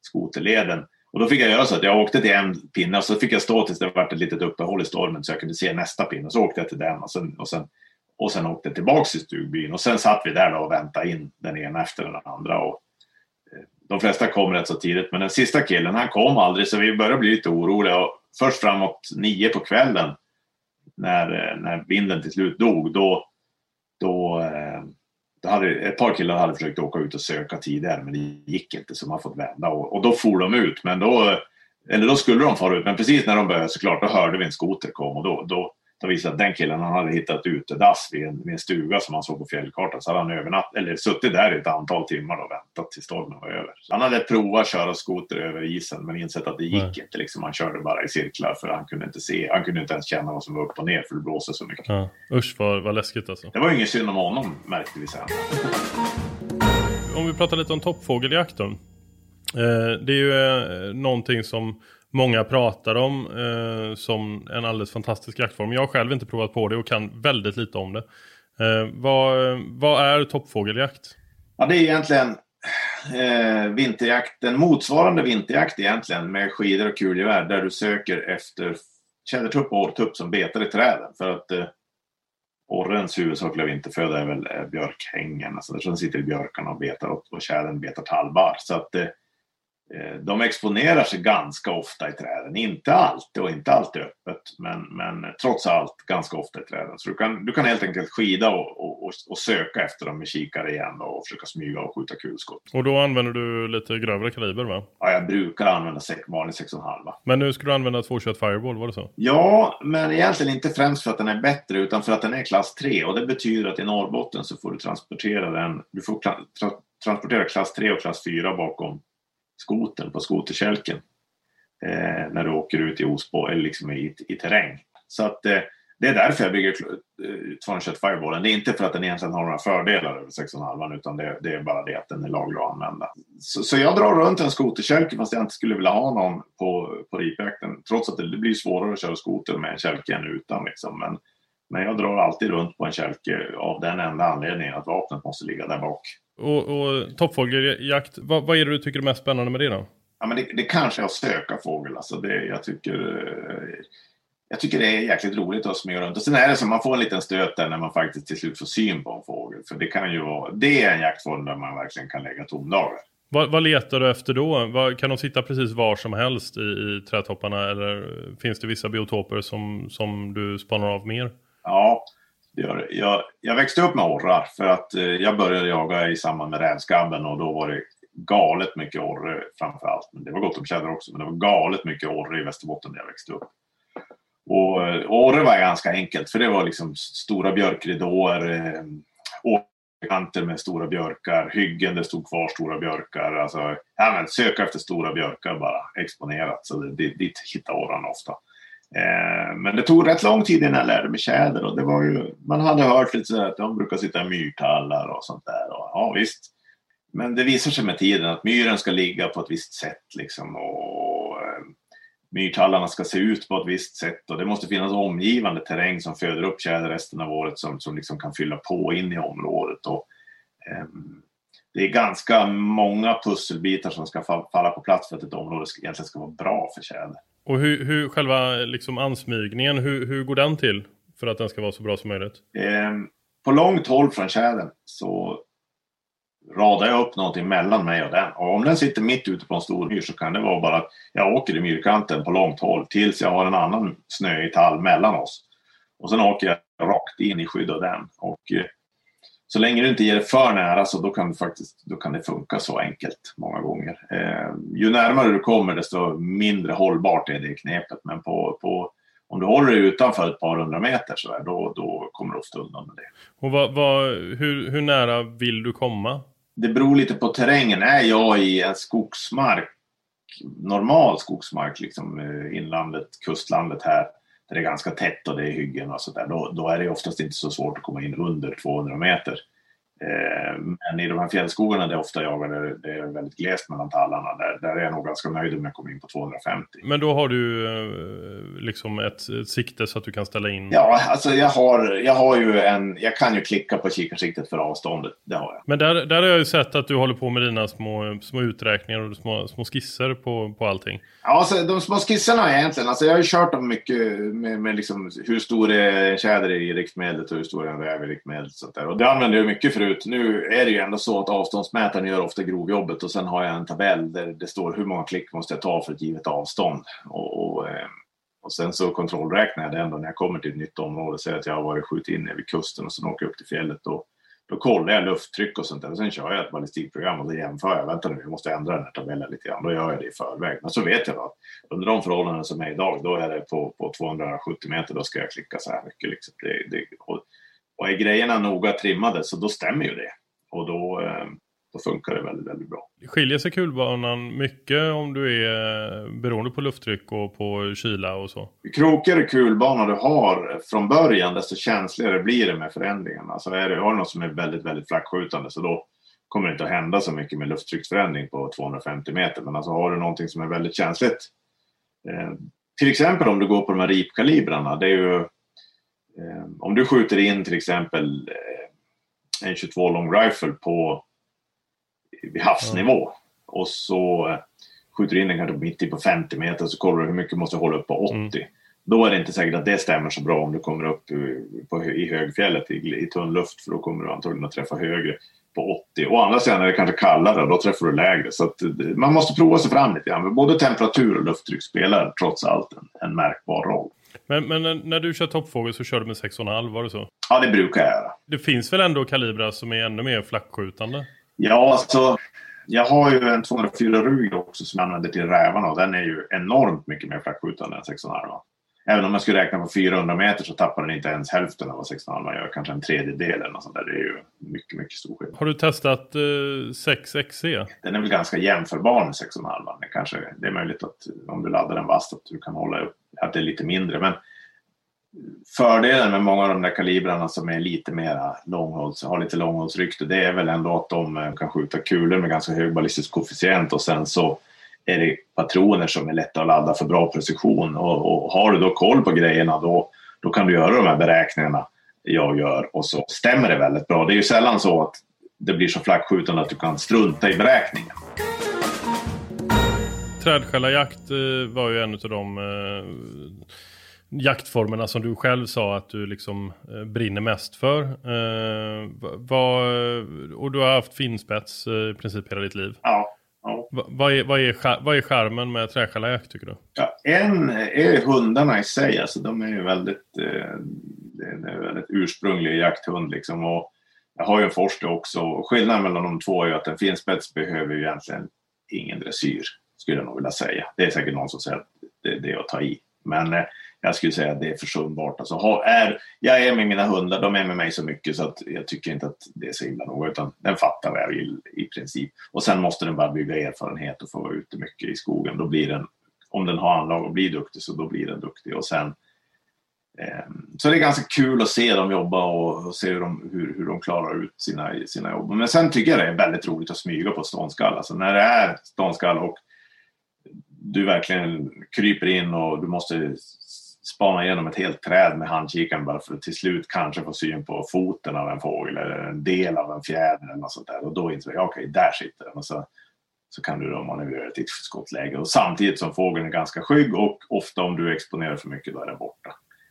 skoterleden. Och då fick jag göra så att jag åkte till en pinne och så fick jag stå tills det var ett litet uppehåll i stormen så jag kunde se nästa pinne. Och så åkte jag till den och sen, och sen och sen åkte tillbaka till stugbyn. Och sen satt vi där och väntade in den ena efter den andra. Och eh, de flesta kom rätt så tidigt, men den sista killen han kom aldrig så vi började bli lite oroliga. Och först framåt nio på kvällen när, eh, när vinden till slut dog, då, då, eh, då hade, ett par killar hade försökt åka ut och söka tidigare men det gick inte så man fått vända och, och då for de ut. Men då, eller då skulle de fara ut men precis när de började såklart då hörde vi en skoter komma och då, då, då visade att den killen han hade hittat utedass vid en, vid en stuga som han såg på fjällkartan. Så hade han övernatt, eller suttit där i ett antal timmar och väntat tills stormen var över. Så han hade provat köra skoter över isen men insett att det gick Nej. inte. Liksom. Han körde bara i cirklar för han kunde inte se. Han kunde inte ens känna vad som var upp och ner för det blåste så mycket. Ja. Usch vad, vad läskigt alltså. Det var ingen synd om honom märkte vi sen. Om vi pratar lite om toppfågeljakt då. Eh, det är ju eh, någonting som många pratar om eh, som en alldeles fantastisk jaktform. Jag har själv inte provat på det och kan väldigt lite om det. Eh, vad, vad är toppfågeljakt? Ja, det är egentligen eh, vinterjakt, en motsvarande vinterjakt egentligen med skidor och kulgevär där du söker efter tjädertupp och orrtupp som betar i träden. För att eh, orrens huvudsakliga vinterföda är väl eh, björkhängen, alltså där sitter i björkarna och betar och, och tjädern betar tallbar. Så att Eh, de exponerar sig ganska ofta i träden. Inte alltid och inte alltid öppet, men, men trots allt ganska ofta i träden. Så du kan, du kan helt enkelt skida och, och, och söka efter dem med kikare igen och försöka smyga och skjuta kulskott. Och då använder du lite grövre kaliber va? Ja, jag brukar använda vanlig 6,5. Men nu ska du använda 221 Fireball, var det så? Ja, men egentligen inte främst för att den är bättre utan för att den är klass 3 och det betyder att i Norrbotten så får du transportera den, du får tra transportera klass 3 och klass 4 bakom skoten på skoterkälken. Eh, när du åker ut i Osbo eller liksom i, i terräng. Så att eh, det är därför jag bygger 221 eh, Fireballen. Det är inte för att den egentligen har några fördelar över 6,5 utan det, det, är bara det att den är laglig att använda. Så, så jag drar runt en skoterkälke fast jag inte skulle vilja ha någon på, på ripjakten. Trots att det, det blir svårare att köra skoter med en kälke än utan. Liksom. Men, men jag drar alltid runt på en kälke av den enda anledningen att vapnet måste ligga där bak. Och, och toppfågeljakt, vad, vad är det du tycker är mest spännande med det då? Ja, men det, det kanske är att söka fågel. Alltså det, jag, tycker, eh, jag tycker det är jäkligt roligt att smyga runt. Och sen är det så man får en liten stöt där när man faktiskt till slut får syn på en fågel. För det kan ju vara, det är en jaktform där man verkligen kan lägga tomdagar. Vad, vad, letar du efter då? Vad, kan de sitta precis var som helst i, i trädtopparna eller finns det vissa biotoper som, som du spanar av mer? Ja, det gör det. Jag, jag växte upp med orrar för att eh, jag började jaga i samband med rävskabben och då var det galet mycket orre framför allt. Men det var gott om tjäder också, men det var galet mycket orre i Västerbotten där jag växte upp. Och, eh, och orre var ganska enkelt för det var liksom stora björkridåer, eh, åkerkanter med stora björkar, hyggen där stod kvar stora björkar. Alltså, ja, men söka efter stora björkar bara exponerat. Så det, dit hittade orrarna ofta. Eh, men det tog rätt lång tid innan jag lärde mig tjäder och det var ju, man hade hört lite sådär att de brukar sitta i myrtallar och sånt där. Och, ja visst. Men det visar sig med tiden att myren ska ligga på ett visst sätt liksom och eh, myrtallarna ska se ut på ett visst sätt och det måste finnas omgivande terräng som föder upp tjäder resten av året som, som liksom kan fylla på in i området. Och, um, det är ganska många pusselbitar som ska falla på plats för att ett område egentligen ska vara bra för tjäder. Och hur, hur själva liksom ansmygningen, hur, hur går den till för att den ska vara så bra som möjligt? Eh, på långt håll från tjädern så radar jag upp någonting mellan mig och den. Och om den sitter mitt ute på en stor myr så kan det vara bara att jag åker i myrkanten på långt håll tills jag har en annan snöig tall mellan oss. Och sen åker jag rakt in i skydd av den. Och eh, så länge du inte ger det för nära så då kan, det faktiskt, då kan det funka så enkelt många gånger. Eh, ju närmare du kommer desto mindre hållbart är det knepet. Men på, på, om du håller dig utanför ett par hundra meter så där, då, då kommer du ofta undan med det. Och vad, vad, hur, hur nära vill du komma? Det beror lite på terrängen. Är jag i en skogsmark, normal skogsmark, liksom eh, inlandet, kustlandet här, där det är ganska tätt och det är hyggen och sådär, då, då är det oftast inte så svårt att komma in under 200 meter. Eh, men i de här fjällskogarna där jag ofta jagar, där det är väldigt glest mellan tallarna, där, där är jag nog ganska nöjd om jag kommer in på 250. Men då har du eh, liksom ett, ett sikte så att du kan ställa in? Ja, alltså jag har, jag har ju en, jag kan ju klicka på kikarsiktet för avståndet, det har jag. Men där, där har jag ju sett att du håller på med dina små, små uträkningar och små, små skisser på, på allting. Ja, alltså, de små skisserna egentligen, alltså jag har ju kört dem mycket med, med liksom hur stor är en tjäder i riktmedlet och hur stor är en räv i riktmedlet. Och, och det använder jag mycket förut ut. Nu är det ju ändå så att avståndsmätaren gör ofta grovjobbet och sen har jag en tabell där det står hur många klick måste jag ta för ett givet avstånd. Och, och, eh, och sen så kontrollräknar jag det ändå när jag kommer till ett nytt område. Säg att jag har varit skjutit in vid kusten och sen åker jag upp till fjället. Och Då kollar jag lufttryck och sånt där. Och sen kör jag ett ballistikprogram och då jämför jag. Vänta nu, jag måste ändra den här tabellen lite grann. Då gör jag det i förväg. Men så vet jag att under de förhållanden som är idag, då är det på, på 270 meter, då ska jag klicka så här mycket. Liksom. Det, det, och, och är grejerna noga trimmade så då stämmer ju det. Och då, eh, då funkar det väldigt, väldigt bra. Skiljer sig kulbanan mycket om du är beroende på lufttryck och på kyla och så? Ju krokigare kulbana du har från början desto känsligare blir det med förändringarna. Alltså är det, har du något som är väldigt, väldigt flackskjutande så då kommer det inte att hända så mycket med lufttrycksförändring på 250 meter. Men alltså har du någonting som är väldigt känsligt. Eh, till exempel om du går på de här ripkalibrarna. Det är ju, eh, om du skjuter in till exempel eh, en 22 long rifle på vid havsnivå. Mm. Och så skjuter du in den kanske mitt i på 50 meter så kollar du hur mycket måste hålla upp på 80. Mm. Då är det inte säkert att det stämmer så bra om du kommer upp i, på, i högfjället i, i tunn luft för då kommer du antagligen att träffa högre på 80. Å andra sidan är det kanske kallare och då träffar du lägre. Så att, eh, man måste prova sig fram lite grann. Både temperatur och lufttryck spelar trots allt en, en märkbar roll. Men, men, när du kör toppfågel så kör du med 6,5 var det så? Ja, det brukar jag göra. Det finns väl ändå kalibrar som är ännu mer flackskjutande? Ja, alltså jag har ju en 204 Ruger också som jag använder till rävarna och den är ju enormt mycket mer flackskjutande än 6,5. Även om jag skulle räkna på 400 meter så tappar den inte ens hälften av vad 6,5 gör. Kanske en tredjedel eller något sånt där. Det är ju mycket, mycket stor skillnad. Har du testat eh, 6XC? Den är väl ganska jämförbar med 6,5. Det, kanske, det är möjligt att om du laddar den vasst att du kan hålla upp att det är lite mindre. Men fördelen med många av de där kalibrarna som är lite mera långhålls, har lite långhållsrykte, det är väl ändå att de eh, kan skjuta kulor med ganska hög ballistisk koefficient och sen så är det patroner som är lätta att ladda för bra precision. Och, och har du då koll på grejerna då, då kan du göra de här beräkningarna jag gör och så stämmer det väldigt bra. Det är ju sällan så att det blir så flackskjutande att du kan strunta i beräkningen. Trädskällarjakt eh, var ju en av de eh, jaktformerna som du själv sa att du liksom eh, brinner mest för. Eh, och du har haft finspets i princip hela ditt liv. Ja. Ja. Va, vad, är, vad, är, vad är charmen med träskällarjakt tycker du? Ja, en är hundarna i sig. Alltså, de är ju väldigt, eh, det är en väldigt ursprunglig jakthund. Liksom, och jag har ju en Forster också. Skillnaden mellan de två är ju att en finspets behöver ju egentligen ingen dressyr. Skulle jag nog vilja säga. Det är säkert någon som säger att det, det är att ta i. Men eh, jag skulle säga att det är försumbart. Alltså, ha, är, jag är med mina hundar, de är med mig så mycket så att jag tycker inte att det är så illa nog. Utan den fattar vad jag vill i princip. Och sen måste den bara bygga erfarenhet och få vara ute mycket i skogen. Då blir den, om den har anlag och blir duktig så då blir den duktig. Och sen, eh, så det är ganska kul att se dem jobba och, och se hur de, hur, hur de klarar ut sina, sina jobb. Men sen tycker jag det är väldigt roligt att smyga på ståndskall. Alltså när det är ståndskall och du verkligen kryper in och du måste spana igenom ett helt träd med handkikaren bara för att till slut kanske få syn på foten av en fågel eller en del av en fjäder eller något sånt där. Och då inser jag, okej, okay, där sitter den. Och så, så kan du då manövrera till ett skottläge. Och samtidigt som fågeln är ganska skygg och ofta om du exponerar för mycket då är den borta.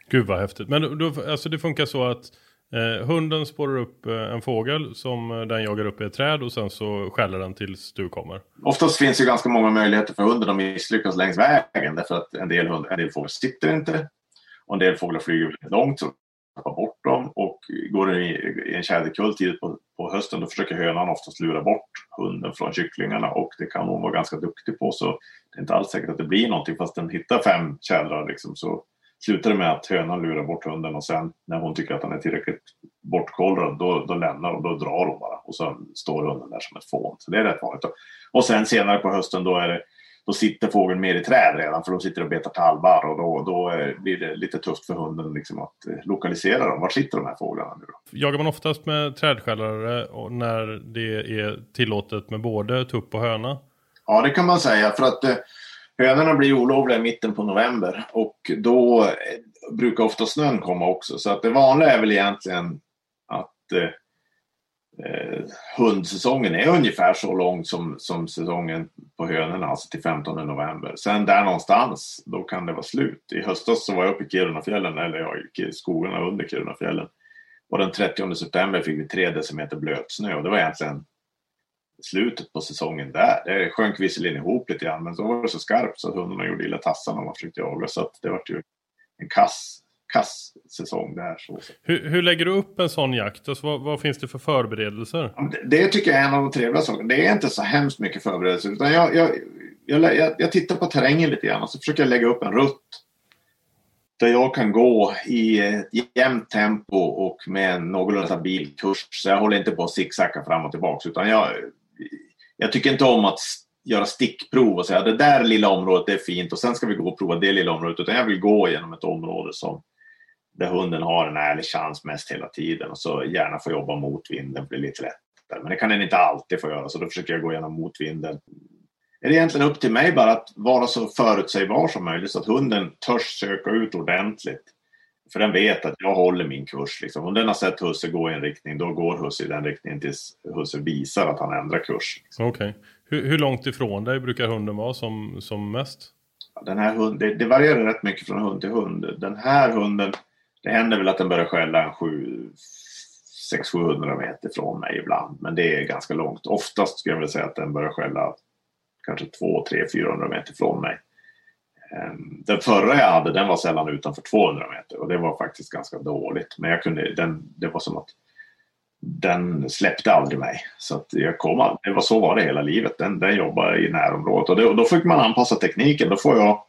Gud vad häftigt. Men då, alltså det funkar så att Eh, hunden spårar upp eh, en fågel som eh, den jagar upp i ett träd och sen så skäller den tills du kommer. Oftast finns det ganska många möjligheter för hunden att misslyckas längs vägen därför att en del, hund, en del fåglar sitter inte och en del fåglar flyger väldigt långt så tappar bort dem och går den i, i en tjäderkull tidigt på, på hösten då försöker hönan oftast lura bort hunden från kycklingarna och det kan hon vara ganska duktig på så det är inte alls säkert att det blir någonting fast den hittar fem tjädrar liksom så slutar det med att hönan lurar bort hunden och sen när hon tycker att han är tillräckligt bortkollrad då, då lämnar hon, då drar hon bara och så står hunden där som ett fån. Så det är rätt vanligt. Och sen senare på hösten då är det då sitter fågeln mer i träd redan för de sitter och betar talbar och då, då blir det lite tufft för hunden liksom att eh, lokalisera dem. Var sitter de här fåglarna nu då? Jagar man oftast med trädskällare när det är tillåtet med både tupp och höna? Ja, det kan man säga för att eh, Hönorna blir olovliga i mitten på november och då eh, brukar ofta snön komma också. Så att det vanliga är väl egentligen att eh, eh hundsäsongen är ungefär så lång som, som säsongen på hönorna, alltså till 15 november. Sen där någonstans, då kan det vara slut. I höstas så var jag uppe i Kirunafjällen, eller ja, i skogarna under Kirunafjällen. Och den 30 september fick vi tre decimeter blötsnö och det var egentligen slutet på säsongen där. Det sjönk visserligen ihop lite grann, men så var det så skarpt så att hundarna gjorde illa tassarna när man försökte jaga. Så att det var ju en kass kass säsong där. Så. Hur, hur lägger du upp en sån jakt? Alltså, vad, vad finns det för förberedelser? Det, det tycker jag är en av de trevliga sakerna. Det är inte så hemskt mycket förberedelser. Utan jag, jag, jag, jag, tittar på terrängen lite grann och så försöker jag lägga upp en rutt. Där jag kan gå i ett jämnt tempo och med en någorlunda stabil kurs. Så jag håller inte på att zigzacka fram och tillbaka. Utan jag, jag tycker inte om att göra stickprov och säga det där lilla området är fint och sen ska vi gå och prova det lilla området. Utan jag vill gå genom ett område som där hunden har en ärlig chans mest hela tiden och så gärna få jobba mot vinden för det är lite lättare. Men det kan den inte alltid få göra så då försöker jag gå igenom motvinden. Är det egentligen upp till mig bara att vara så förutsägbar som möjligt så att hunden törs söka ut ordentligt. För den vet att jag håller min kurs. Liksom. Om den har sett husse gå i en riktning, då går husse i den riktningen tills husse visar att han ändrar kurs. Liksom. Okej. Okay. Hur, hur, långt ifrån dig brukar hunden vara som, som mest? Den här hund, det, det varierar rätt mycket från hund till hund. Den här hunden, det händer väl att den börjar skälla en 600-700 meter från mig ibland. Men det är ganska långt. Oftast skulle jag vilja säga att den börjar skälla kanske 2, 3, 400 meter från mig. Ehm, den förra jag hade den var sällan utanför 200 meter och det var faktiskt ganska dåligt. Men jag kunde, den, det var som att den släppte aldrig mig. Så att jag kom, det var så var det hela livet. Den, den jobbade i närområdet och, det, och då fick man anpassa tekniken. Då får jag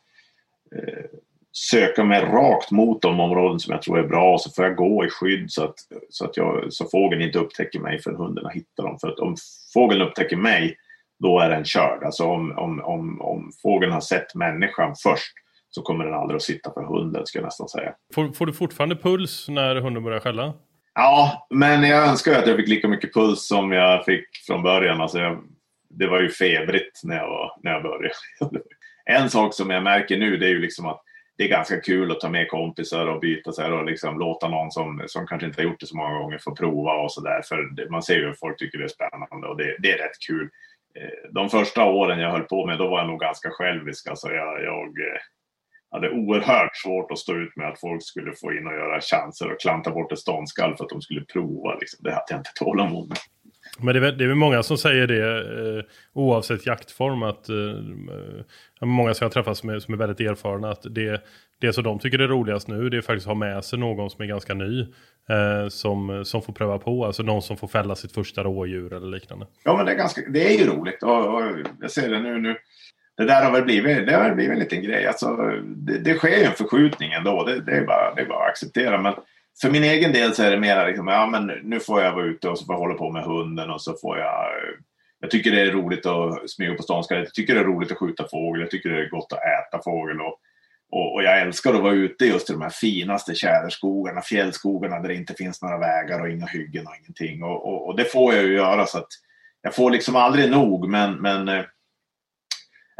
eh, söka mig rakt mot de områden som jag tror är bra och så får jag gå i skydd så att, så att jag, så fågeln inte upptäcker mig för hundarna hittar dem. För att om fågeln upptäcker mig då är den körd. Alltså om, om, om, om fågeln har sett människan först så kommer den aldrig att sitta för hunden skulle jag nästan säga. Får, får du fortfarande puls när hunden börjar skälla? Ja, men jag önskar att jag fick lika mycket puls som jag fick från början. Alltså jag, det var ju febrigt när jag, var, när jag började. en sak som jag märker nu det är ju liksom att det är ganska kul att ta med kompisar och byta så här och liksom låta någon som, som kanske inte har gjort det så många gånger få prova och så där. För man ser ju att folk tycker det är spännande och det, det är rätt kul. Eh, de första åren jag höll på med då var jag nog ganska självisk. Alltså jag, jag eh, hade oerhört svårt att stå ut med att folk skulle få in och göra chanser och klanta bort ett ståndskall för att de skulle prova. Liksom. Det hade jag inte tålamod med. Men det är, det är väl många som säger det eh, oavsett jaktform. att eh, eh Många som jag träffat som är, som är väldigt erfarna. att det, det som de tycker är roligast nu det är faktiskt att ha med sig någon som är ganska ny. Eh, som, som får pröva på. Alltså någon som får fälla sitt första rådjur eller liknande. Ja men det är, ganska, det är ju roligt. Och, och jag ser det nu. nu det där har väl blivit, det har blivit en liten grej. Alltså, det, det sker ju en förskjutning ändå. Det, det, är bara, det är bara att acceptera. Men för min egen del så är det mer liksom, ja men nu får jag vara ute och så får jag hålla på med hunden och så får jag jag tycker det är roligt att smyga på stan, Jag tycker det är roligt att skjuta fågel. Jag tycker det är gott att äta fågel. Och, och, och, jag älskar att vara ute just i de här finaste tjäderskogarna, fjällskogarna där det inte finns några vägar och inga hyggen och ingenting. Och, och, och det får jag ju göra så att jag får liksom aldrig nog. Men, men eh,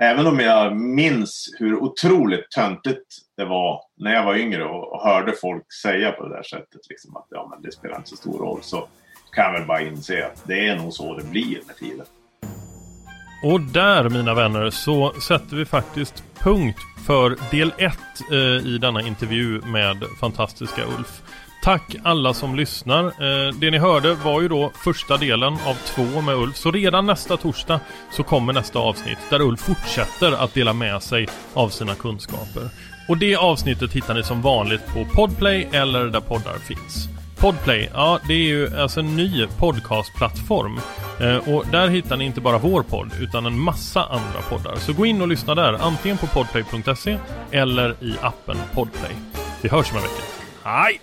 även om jag minns hur otroligt töntigt det var när jag var yngre och, hörde folk säga på det där sättet liksom att ja, men det spelar inte så stor roll så kan jag väl bara inse att det är nog så det blir med tiden. Och där mina vänner så sätter vi faktiskt punkt för del 1 eh, i denna intervju med fantastiska Ulf. Tack alla som lyssnar. Eh, det ni hörde var ju då första delen av två med Ulf. Så redan nästa torsdag så kommer nästa avsnitt där Ulf fortsätter att dela med sig av sina kunskaper. Och det avsnittet hittar ni som vanligt på Podplay eller där poddar finns. Podplay, ja det är ju alltså en ny podcastplattform. Eh, och där hittar ni inte bara vår podd utan en massa andra poddar. Så gå in och lyssna där, antingen på podplay.se eller i appen Podplay. Vi hörs om en vecka. はい。